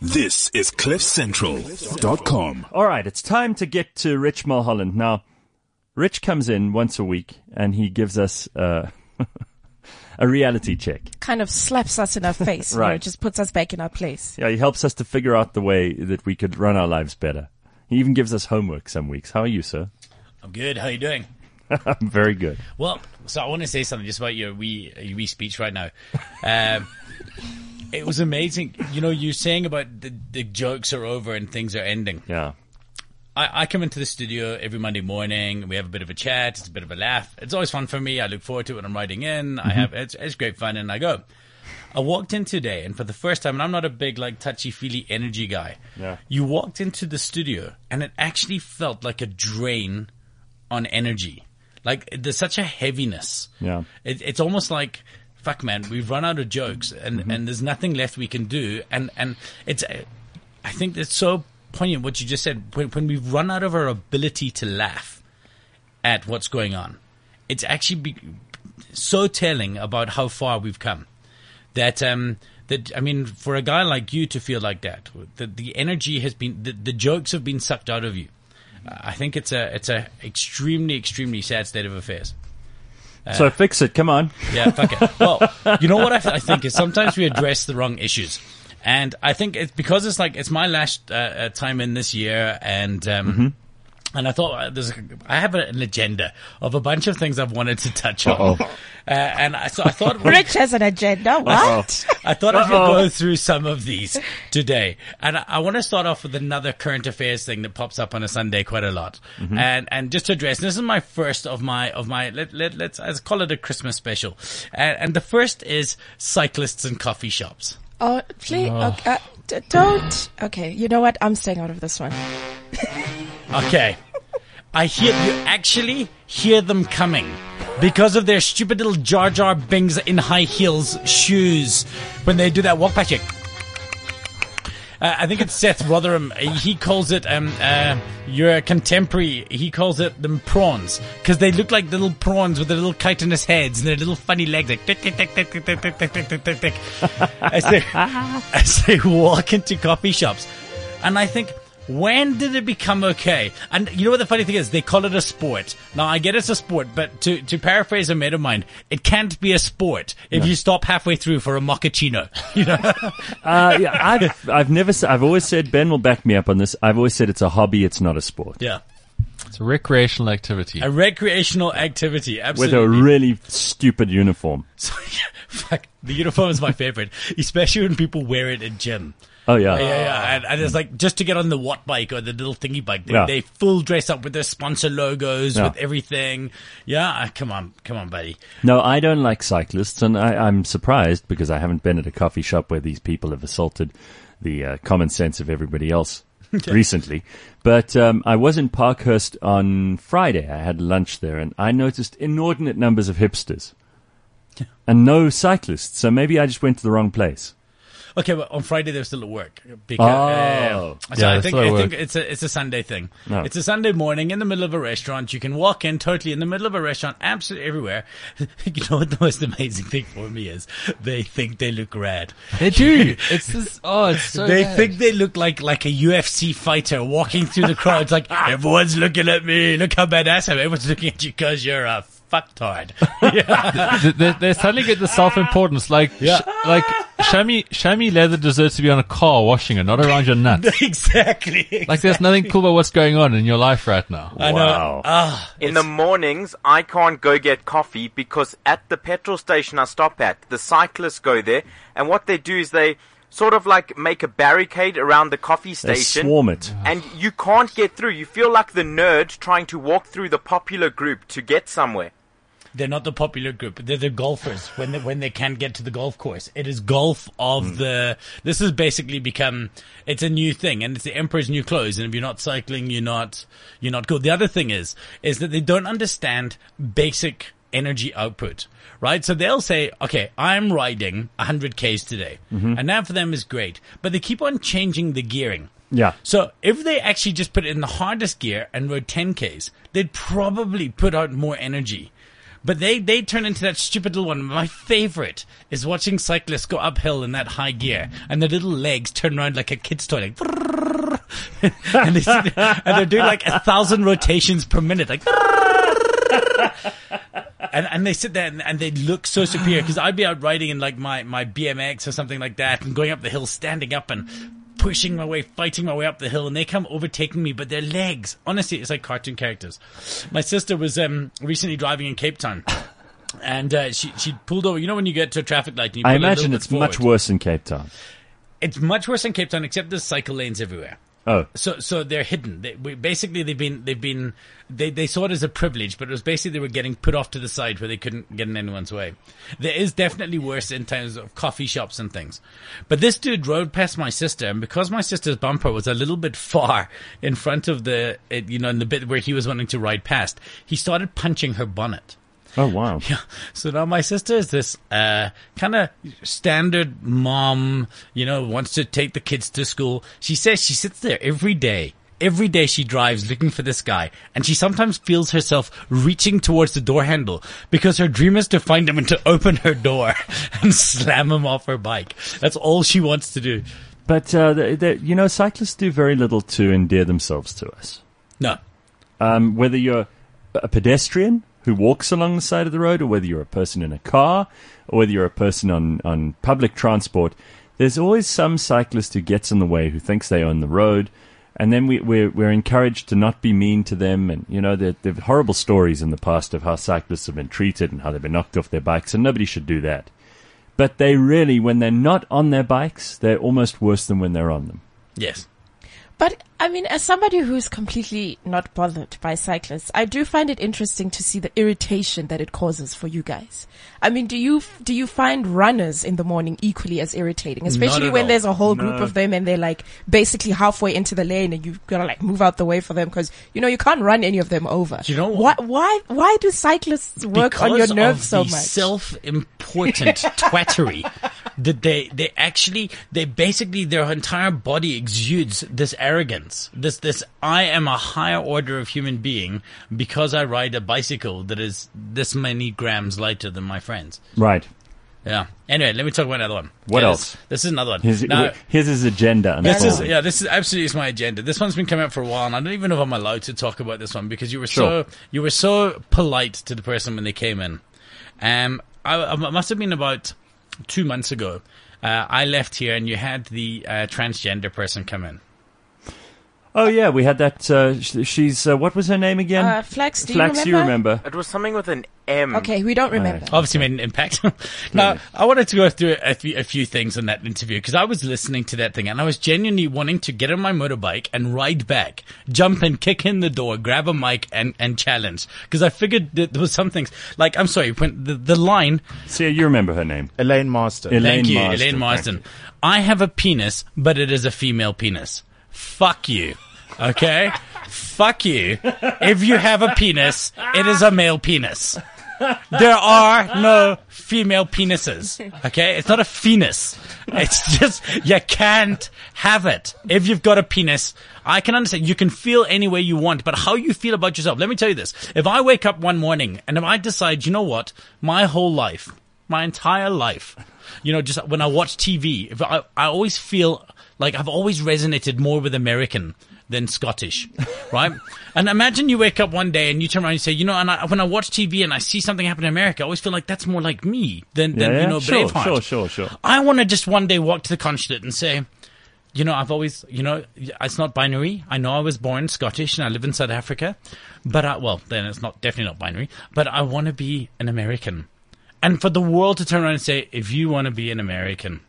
This is CliffCentral.com. All right, it's time to get to Rich Mulholland. Now, Rich comes in once a week and he gives us uh, a reality check. kind of slaps us in our face. you know, Right. just puts us back in our place. Yeah, he helps us to figure out the way that we could run our lives better. He even gives us homework some weeks. How are you, sir? I'm good. How are you doing? I'm very good. Well, so I want to say something just about your wee your wee speech right now. Um, it was amazing. You know, you're saying about the, the jokes are over and things are ending. Yeah. I, I come into the studio every Monday morning. We have a bit of a chat. It's a bit of a laugh. It's always fun for me. I look forward to it when I'm writing in. I have it's, it's great fun, and I go. I walked in today, and for the first time, and I'm not a big like touchy feely energy guy. Yeah. You walked into the studio, and it actually felt like a drain on energy. Like there's such a heaviness. Yeah. It, it's almost like, fuck, man, we've run out of jokes, and, Mm-hmm. and there's nothing left we can do. And and it's, I think it's so poignant what you just said. When when we've run out of our ability to laugh at what's going on, it's actually be, so telling about how far we've come. That um that I mean, for a guy like you to feel like that, that the energy has been, the, the jokes have been sucked out of you. I think it's a it's a extremely extremely sad state of affairs. so fix it. Come on. Yeah, fuck it. Well, you know what I, th- I think is sometimes we address the wrong issues, and I think it's because it's like it's my last uh, uh, time in this year, and um, and I thought uh, there's a, I have an agenda of a bunch of things I've wanted to touch on, uh, and I, so I thought Rich has an agenda. What? I thought I could go through some of these today, and I, I want to start off with another current affairs thing that pops up on a Sunday quite a lot, and and just to address. This is my first of my of my let let let's, let's call it a Christmas special, and, and the first is cyclists and coffee shops. Oh, please. Okay, uh, d- don't. Okay, you know what? I'm staying out of this one. Okay, I hear you actually hear them coming. Because of their stupid little Jar Jar Binks in high heels shoes when they do that walk past you. Uh, I think it's Seth Rotherham. He calls it um uh your contemporary. He calls it them prawns because they look like little prawns with their little chitinous heads and their little funny legs like tick tick tick tick tick tick tick tick tick tick tick tick as they as they walk into coffee shops, and I think. When did it become okay? And you know what the funny thing is? They call it a sport. Now I get it's a sport, but to, to paraphrase a mate of mine, it can't be a sport if you stop halfway through for a mochaccino. You know? Uh, yeah, I've, I've never, s- I've always said, Ben will back me up on this. I've always said it's a hobby, it's not a sport. yeah. It's a recreational activity. A recreational activity, absolutely. With a really stupid uniform. So, yeah, fuck, the uniform is my favorite, especially when people wear it in gym. Oh yeah. Yeah, yeah, and, and it's like just to get on the Watt bike or the little thingy bike, they, Yeah. they full dress up with their sponsor logos, Yeah. with everything. Yeah, uh, come on, come on, buddy. No, I don't like cyclists, and I, I'm surprised because I haven't been at a coffee shop where these people have assaulted the uh, common sense of everybody else recently. But um, I was in Parkhurst on Friday. I had lunch there, and I noticed inordinate numbers of hipsters and no cyclists. So maybe I just went to the wrong place. Okay, but on Friday they're still at work. Because, uh, Oh. so Yeah, I think I think it's a it's a Sunday thing. No. It's a Sunday morning in the middle of a restaurant. You can walk in totally in the middle of a restaurant, absolutely everywhere. you know what the most amazing thing for me is? They think they look rad. They do. It's this. Oh, it's so. They bad. think they look like like a UFC fighter walking through the crowd. It's like everyone's looking at me. Look how badass I am. Everyone's looking at you because you're a fucktard. yeah. They, they, they suddenly get the self-importance. Like, Yeah. sh- like, show me, leather deserves to be on a car washing it, not around your nuts. exactly. Like, there's nothing cool about what's going on in your life right now. I know. Wow. Ah, In the mornings, I can't go get coffee because at the petrol station I stop at, the cyclists go there, and what they do is they sort of like make a barricade around the coffee station. They station. swarm it. and you can't get through. You feel like the nerd trying to walk through the popular group to get somewhere. They're not the popular group. They're the golfers when they, when they can't get to the golf course. It is golf of hmm. the. This has basically become. It's a new thing, and it's the emperor's new clothes. And if you're not cycling, you're not you're not cool. The other thing is is that they don't understand basic energy output. Right, so they'll say, "Okay, I'm riding 100 k's today," mm-hmm. and that for them is great. But they keep on changing the gearing. Yeah. So if they actually just put it in the hardest gear and rode 10Ks, they'd probably put out more energy. But they, they turn into that stupid little one. My favorite is watching cyclists go uphill in that high gear and their little legs turn around like a kid's toy. Like, and, they and they're doing like a thousand rotations per minute. Like, and, and they sit there and, and they look so superior because I'd be out riding in like my, my BMX or something like that and going up the hill, standing up and pushing my way, fighting my way up the hill and they come overtaking me, but their legs, honestly, it's like cartoon characters. My sister was, um, recently driving in Cape Town. And uh, she she pulled over. You know when you get to a traffic light, I pull a little imagine it's much worse in Cape Town. It's much worse in Cape Town, except there's cycle lanes everywhere. Oh, So, so they're hidden. They, we, basically, they've been, they've been, they, they saw it as a privilege, but it was basically they were getting put off to the side where they couldn't get in anyone's way. There is definitely worse in terms of coffee shops and things. But this dude rode past my sister, and because my sister's bumper was a little bit far in front of the, you know, in the bit where he was wanting to ride past, he started punching her bonnet. Oh wow. Yeah. So now my sister is this uh, kind of standard mom, you know, wants to take the kids to school. She says she sits there every day. Every day she drives looking for this guy, and she sometimes feels herself reaching towards the door handle because her dream is to find him and to open her door and slam him off her bike. That's all she wants to do. But uh, the, the, you know, cyclists do very little to endear themselves to us. No. Um, whether you're a pedestrian who walks along the side of the road, or whether you're a person in a car, or whether you're a person on, on public transport, there's always some cyclist who gets in the way, who thinks they own the road, and then we, we're, we're encouraged to not be mean to them. And, you know, there, there are horrible stories in the past of how cyclists have been treated and how they've been knocked off their bikes, and nobody should do that. But they really, when they're not on their bikes, they're almost worse than when they're on them. Yes. But I mean, as somebody who's completely not bothered by cyclists, I do find it interesting to see the irritation that it causes for you guys. I mean, do you do you find runners in the morning equally as irritating, especially when all. there's a whole group of them and they're like basically halfway into the lane and you've got to like move out the way for them because you know you can't run any of them over. you know why? what? Why? Why do cyclists work on your nerves so much? Self-important twattery that they they actually they basically their entire body exudes this arrogance. This this I am a higher order of human being because I ride a bicycle that is this many grams lighter than my friends. Right. Yeah. Anyway, let me talk about another one. What Okay, else? This, this is another one. Here's, Now- his agenda. this is yeah. This is absolutely is my agenda. This one's been coming up for a while, and I don't even know if I'm allowed to talk about this one because you were Sure. so you were so polite to the person when they came in. Um, I, I must have been about two months ago. Uh, I left here, and you had the uh, transgender person come in. Oh yeah, we had that. Uh, sh- she's uh, what was her name again? Uh, Flax, do you Flax, do you remember? It was something with an M. Okay, we don't remember. Obviously, made an impact. now, I wanted to go through a few, a few things in that interview because I was listening to that thing and I was genuinely wanting to get on my motorbike and ride back, jump and kick in the door, grab a mic and, and challenge because I figured that there was some things like I'm sorry, when the, the line See, you remember her name? Elaine Marston. Elaine Thank you, Marsden, Elaine thank Marsden. I have a penis, but it is a female penis. Fuck you. Okay? Fuck you. If you have a penis, it is a male penis. There are no female penises. Okay? It's not a penis. It's just, you can't have it. If you've got a penis, I can understand. You can feel any way you want, but how you feel about yourself. Let me tell you this. If I wake up one morning and if I decide, you know what? My whole life, my entire life, you know, just when I watch TV, if I, I always feel like I've always resonated more with American than Scottish, right? and imagine you wake up one day and you turn around and you say, you know, and I, when I watch TV and I see something happen in America, I always feel like that's more like me than, than Yeah, you know, sure, Braveheart. sure, sure, sure. I want to just one day walk to the consulate and say, you know, I've always, you know, it's not binary. I know I was born Scottish and I live in South Africa, but I, well, then it's not, definitely not binary, but I want to be an American. And for the world to turn around and say, if you want to be an American,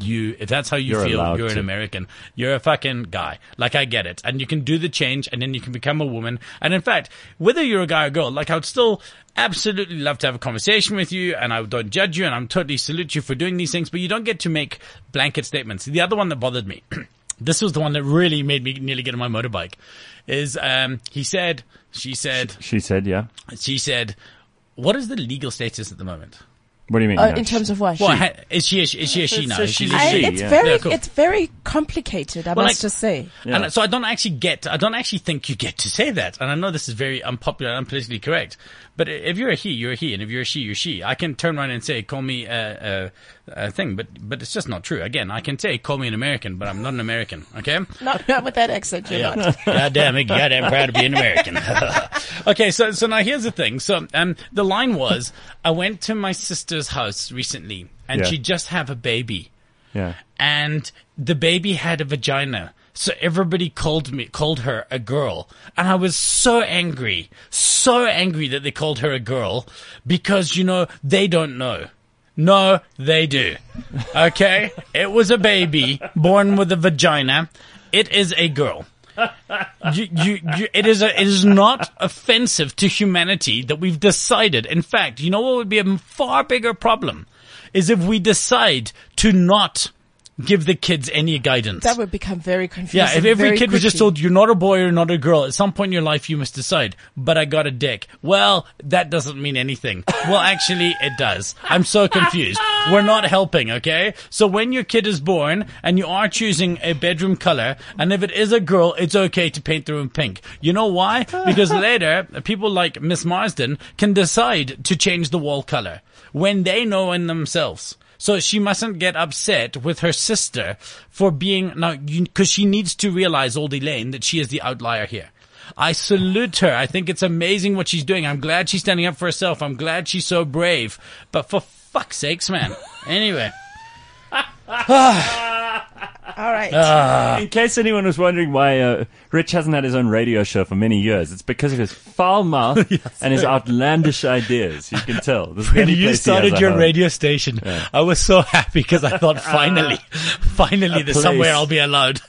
you, if that's how you You're feel, you're an to. American. You're a fucking guy. Like I get it. And you can do the change and then you can become a woman. And in fact, whether you're a guy or girl, like I would still absolutely love to have a conversation with you and I don't judge you and I'm totally salute you for doing these things, but you don't get to make blanket statements. The other one that bothered me, this was the one that really made me nearly get on my motorbike, is, um, he said, she said, She said, yeah. she said, what is the legal status at the moment? What do you mean? Uh, no? in terms of what? Well, ha- is she a, is she a she It's now? a Is she she. a I, she, it's yeah. very, Yeah, cool. it's very complicated. I Well, must like- just say. Yeah. And so I don't actually get, I don't actually think you get to say that. And I know this is very unpopular, and unpolitically correct. But if you're a he, you're a he. And if you're a she, you're she. I can turn around and say, call me a, a, a thing, but, but it's just not true. Again, I can say, call me an American, but I'm not an American. Okay? Not, not with that accent, you're not. God damn it, goddamn proud to be an American. okay, so so now here's the thing. So um the line was I went to my sister's house recently and Yeah. she just had a baby yeah. and the baby had a vagina. So everybody called me, called her a girl. And I was so angry, so angry that they called her a girl because, you know, they don't know. No, they do. Okay? it was a baby born with a vagina. It is a girl. You, you, you, it is a, it is not offensive to humanity that we've decided. In fact, you know what would be a far bigger problem is if we decide to not give the kids any guidance. That would become very confusing. Yeah, if every very kid was just told you're not a boy or not a girl, at some point in your life you must decide, but I got a dick. Well, that doesn't mean anything. Well, actually it does. I'm so confused. We're not helping, okay? So when your kid is born and you are choosing a bedroom color, and if it is a girl, it's okay to paint the room pink. You know why? Because later, people like Miss Marsden can decide to change the wall color when they know in themselves. So she mustn't get upset with her sister for being now because she needs to realize old Elaine that she is the outlier here. I salute her. I think it's amazing what she's doing. I'm glad she's standing up for herself. I'm glad she's so brave. But for fuck's sakes, man. Anyway. All right. Uh, In case anyone was wondering why uh, Rich hasn't had his own radio show for many years, it's because of his foul mouth and his outlandish ideas. You can tell. This When you place he has started your home. radio station, I was so happy because I thought finally, finally there's place. somewhere I'll be allowed.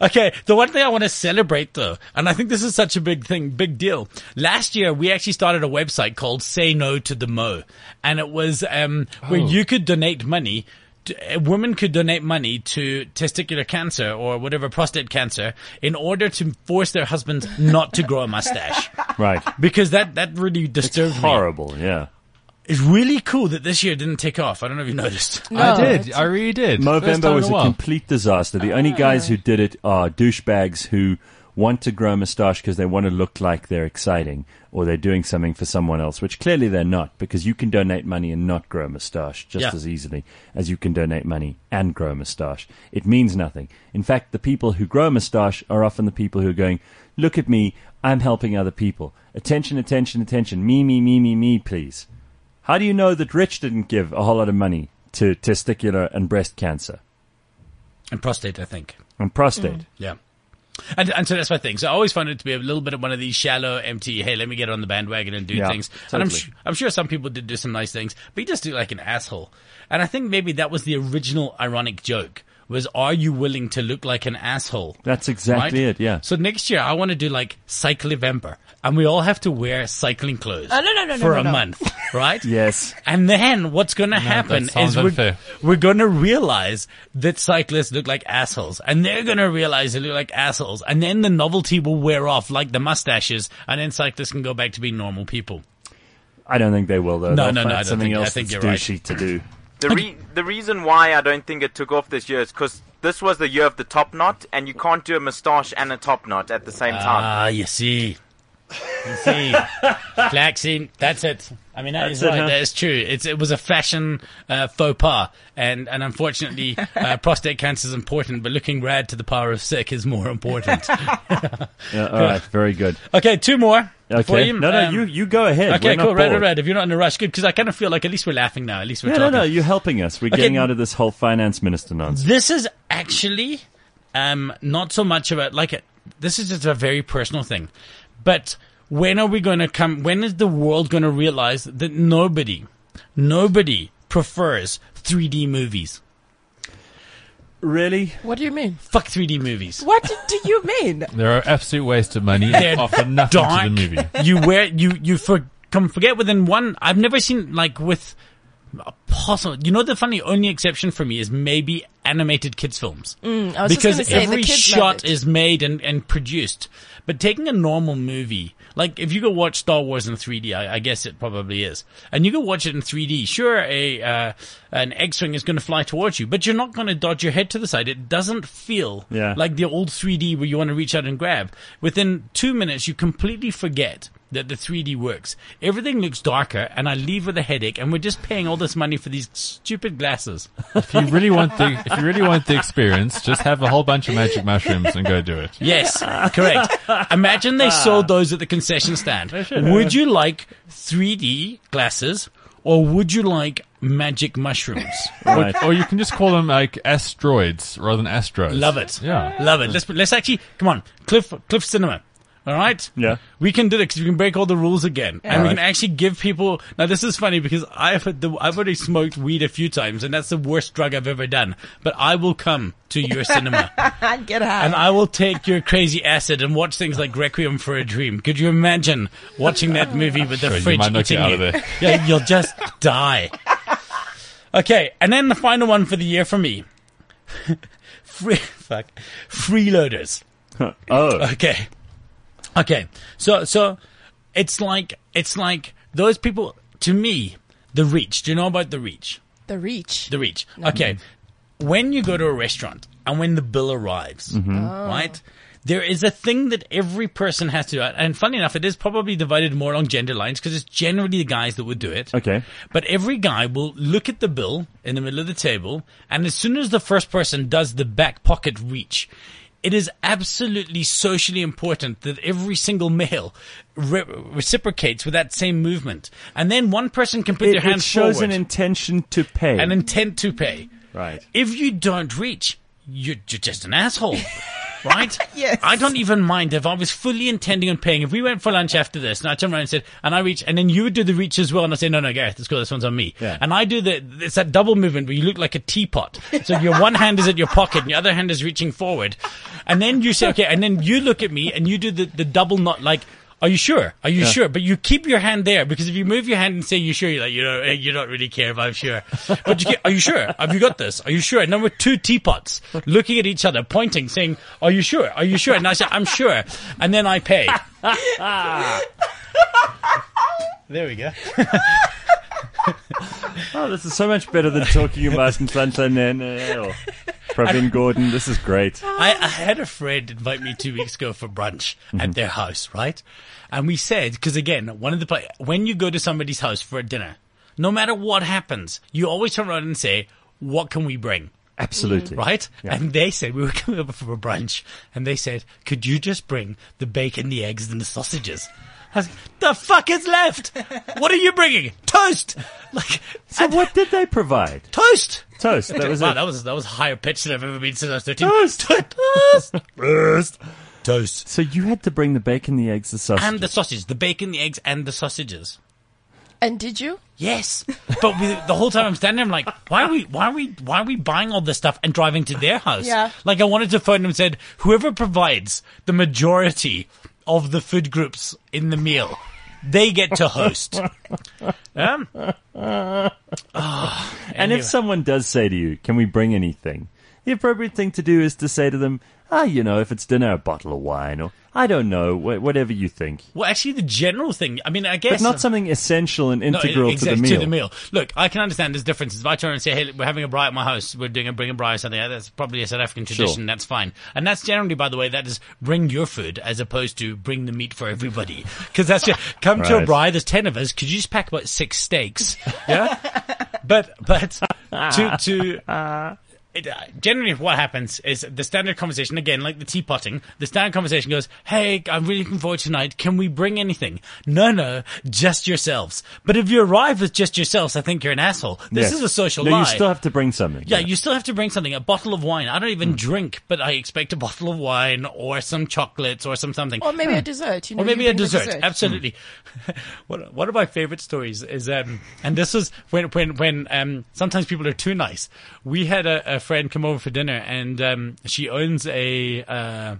Okay, the one thing I want to celebrate though, and I think this is such a big thing, big deal. Last year we actually started a website called Say No to the Mo, and it was um, where you could donate money. To- A woman could donate money to testicular cancer or whatever prostate cancer in order to force their husbands not to grow a mustache Right. because that that really disturbed me. Horrible, yeah. It's really cool that this year didn't take off. I don't know if you noticed. No, I did. I really did. First Movember was in a complete disaster. The only oh. guys who did it are douchebags who want to grow a moustache because they want to look like they're exciting or they're doing something for someone else, which clearly they're not because you can donate money and not grow a moustache just Yeah. as easily as you can donate money and grow a moustache. It means nothing. In fact, the people who grow a moustache are often the people who are going, look at me, I'm helping other people. Attention, attention, attention. Me, me, me, me, me, please. How do you know that Rich didn't give a whole lot of money to testicular and breast cancer? And prostate, I think. and prostate. Mm. Yeah. And, and so that's my thing. So I always found it to be a little bit of one of these shallow, empty, hey, let me get on the bandwagon and do Yeah, things. And I'm, totally. su- I'm sure some people did do some nice things, but you just do like an asshole. And I think maybe that was the original ironic joke was, are you willing to look like an asshole? That's exactly Right? it. Yeah. So next year I want to do like Cyclivember and we all have to wear cycling clothes Oh, no, no, no, no, for no, a no. month, right? Yes. And then what's going to happen that sounds is we're, we're going to realize that cyclists look like assholes and they're going to realize they look like assholes and then the novelty will wear off like the mustaches and then cyclists can go back to being normal people. I don't think they will though. No, They'll no, no, I don't something think- I else think that's you're right. douchey to do. The re- the reason why I don't think it took off this year is because this was the year of the top knot, and you can't do a moustache and a top knot at the same time. Ah, you see. You see. Flaxseed, that's it. I mean, that is That's it, right. huh? That is true. It's, it was a fashion uh, faux pas. And, and unfortunately, uh, prostate cancer is important, but looking rad to the power of sick is more important. Yeah, all right, very good. okay, two more. Okay. you. No, no, Um, you you go ahead. Okay, We're not cool. Red, red, bored. red. If you're not in a rush, good. Because I kind of feel like at least we're laughing now. At least we're No, no, talking. no. You're helping us. We're getting out of this whole finance minister nonsense. This is actually um, not so much about like a, this is just a very personal thing, but when are we going to come? When is the world going to realize that nobody, nobody prefers 3D movies? Really? What do you mean? Fuck 3D movies. What do you mean? They're an absolute waste of money They're and offer nothing dark. to the movie. You wear you you for come forget within one. I've never seen like with possible. You know, the funny only exception for me is maybe animated kids films. Mm, I was because gonna say, the every kids love shot it. is made and, and produced. But taking a normal movie, like if you go watch Star Wars in 3D, I, I guess it probably is, and you go watch it in 3D, sure, a uh, an X-wing is going to fly towards you, but you're not going to dodge your head to the side. It doesn't feel Yeah. like the old 3D where you want to reach out and grab. Within two minutes, you completely forget that the 3D works. Everything looks darker, and I leave with a headache, and we're just paying all this money for these stupid glasses. If you really want the if you really want the experience, just have a whole bunch of magic mushrooms and go do it. Yes, correct. Imagine they sold those at the concession stand. Would you like 3D glasses or would you like magic mushrooms? Right. Or you can just call them like asteroids rather than astros. Love it. Yeah. Love it. Let's let's actually come on, Cliff Cliff Cinema. All right. Yeah. We can do it because we can break all the rules again, and we Alright. can actually give people. Now this is funny because I've had the, I've already smoked weed a few times, and that's the worst drug I've ever done. But I will come to your cinema. Get high. And I will take your crazy acid and watch things like Requiem for a Dream. Could you imagine watching that movie with the Sure, you fridge you eating out you? of there. Yeah, you'll just die. Okay, and then the final one for the year for me. Free, fuck, freeloaders. Oh, Okay. Okay. So so it's like it's like those people to me, the reach. Do you know about the reach? the reach. The reach. Okay. When you go to a restaurant and when the bill arrives, mm-hmm. oh. right? There is a thing that every person has to do. And funny enough, it is probably divided more along gender lines because it's generally the guys that would do it. Okay. But every guy will look at the bill in the middle of the table, and as soon as the first person does the back pocket reach, it is absolutely socially important that every single male re- reciprocates with that same movement. And then one person can put it, their it shows forward, an intention to pay. an intent to pay. right. If you don't reach, you're, you're just an asshole. Right? Yes. I don't even mind if I was fully intending on paying. If we went for lunch after this and I turned around and said, and I reach, and then you would do the reach as well, and I say, no, no, Gareth, let's go, this one's on me. Yeah. And I do the, it's that double movement where you look like a teapot. So your one hand is at your pocket and your other hand is reaching forward. And then you say, okay, and then you look at me and you do the, the double knot, like, are you sure? Are you sure? But you keep your hand there because if you move your hand and say you're sure, you're like, you know, you don't really care if I'm sure. But you get, are you sure? Have you got this? Are you sure? And then we're two teapots looking at each other, pointing, saying, are you sure? Are you sure? And I say, I'm sure. And then I pay. there we go. Oh, this is so much better than talking about Nhlanhla or Pravin Gordhan. This is great. I, I had a friend invite me two weeks ago for brunch at mm-hmm. their house, right? And we said, because again, one of the when you go to somebody's house for a dinner, no matter what happens, you always turn around and say, "What can we bring?" Absolutely. Mm-hmm. Right? And they said we were coming over for a brunch, and they said, "Could you just bring the bacon, the eggs, and the sausages?" I was like, "The fuck is left? What are you bringing? Toast!" Like, So what did they provide? toast? Toast. That was wow, it. that was that was higher pitched than I've ever been since I was thirteen. Toast. toast, toast, toast. So you had to bring the bacon, the eggs, the sausage. and the sausage, the bacon, the eggs, and the sausages. and did you? Yes, but we, the whole time I'm standing there, I'm like, why are we, why are we, why are we buying all this stuff and driving to their house? Yeah. Like I wanted to phone them and said, whoever provides the majority of the food groups in the meal, they get to host. um, ah, and if someone does say to you, "Can we bring anything?" The appropriate thing to do is to say to them, "Ah, you know, if it's dinner, a bottle of wine, or I don't know, wh- whatever you think." well, actually, the general thing. I mean, I guess But not something essential and integral No, exactly, to the meal. Look, I can understand there's differences. If I turn and say, "Hey, we're having a braai at my house. We're doing a bring a braai or something," that's probably a South African tradition. That's fine, and that's generally, by the way, that is bring your food as opposed to bring the meat for everybody. Because that's just, come to a Right. braai. There's ten of us. Could you just pack about six steaks? Yeah, but but to to. It, uh, generally, what happens is the standard conversation again, like the teapotting. The standard conversation goes, "Hey, I'm really looking forward to tonight. Can we bring anything?" No, no, just yourselves. But if you arrive with just yourselves, I think you're an asshole. This Yes. is a social no, lie. you still have to bring something. yeah, you still have to bring something. A bottle of wine. I don't even drink, but I expect a bottle of wine or some chocolates or some something. Or maybe a dessert. You know, Or maybe you a bring the dessert. Absolutely. one, one of my favorite stories is, um, and this was when, when, when, um, sometimes people are too nice. We had a, a friend come over for dinner and, um, she owns a, uh,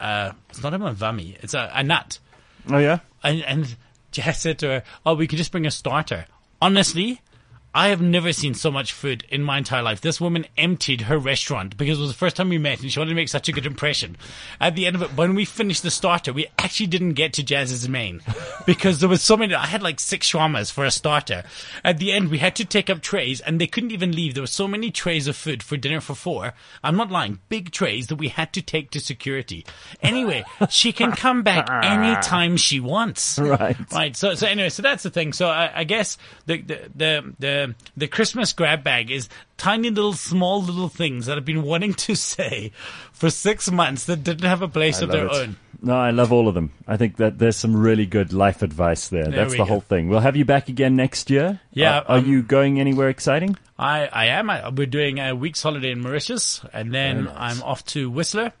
uh, it's not a mavami, it's a, a nut. Oh yeah. And, and Jess said to her, oh, we could just bring a starter. Honestly, I have never seen so much food in my entire life. This woman emptied her restaurant because it was the first time we met and she wanted to make such a good impression. At the end of it, when we finished the starter, we actually didn't get to Jazz's main because there was so many. I had like six shawarmas for a starter. At the end, we had to take up trays and they couldn't even leave. There were so many trays of food for dinner for four. I'm not lying. Big trays that we had to take to security. Anyway, she can come back anytime she wants. Right. Right. So, so anyway, so that's the thing. So I, I guess the, the, the, the, the Christmas grab bag is tiny little, small little things that I've been wanting to say for six months that didn't have a place I of their it. own. No, I love all of them. I think that there's some really good life advice there. There That's the go. whole thing. We'll have you back again next year. Yeah, Are, are um, you going anywhere exciting? I, I am. I, we're doing a week's holiday in Mauritius, and then I'm off to Whistler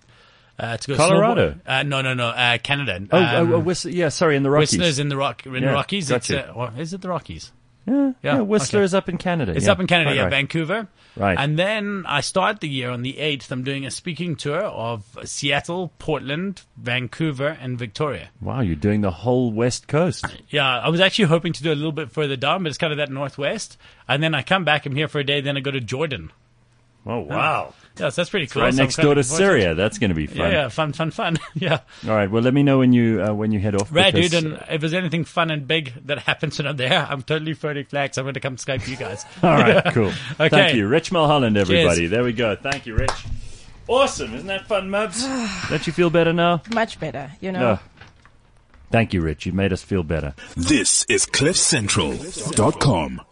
uh, to go Colorado? Uh, no, no, no, uh, Canada. Oh, Um, oh, oh, Whistler, yeah, sorry, in the Rockies. Whistler's in the rock in the Yeah, Rockies. It's gotcha. uh, or is it the Rockies? Yeah, yeah, yeah, Whistler okay. is up in Canada. It's yeah. up in Canada, Quite yeah, right. Vancouver. Right. And then I start the year on the 8th. I'm doing a speaking tour of Seattle, Portland, Vancouver, and Victoria. Wow, you're doing the whole West Coast. Yeah, I was actually hoping to do a little bit further down, but it's kind of that northwest. And then I come back, I'm here for a day, then I go to Jordan. Oh, wow. Yeah, so that's pretty cool. Right So next door to looking forward Syria. That's going to be fun. Yeah, yeah, fun, fun, fun. yeah. All right. Well, let me know when you uh, when you head off. Right, because- dude, and if there's anything fun and big that happens when I'm there, I'm totally throwing flags. I'm going to come Skype you guys. All right, cool. Okay. Thank you, Rich Mulholland, everybody. Cheers. There we go. Thank you, Rich. Awesome, isn't that fun, Mubs? Don't you feel better now? Much better, you know. No. Thank you, Rich. You made us feel better. This is CliffCentral.com.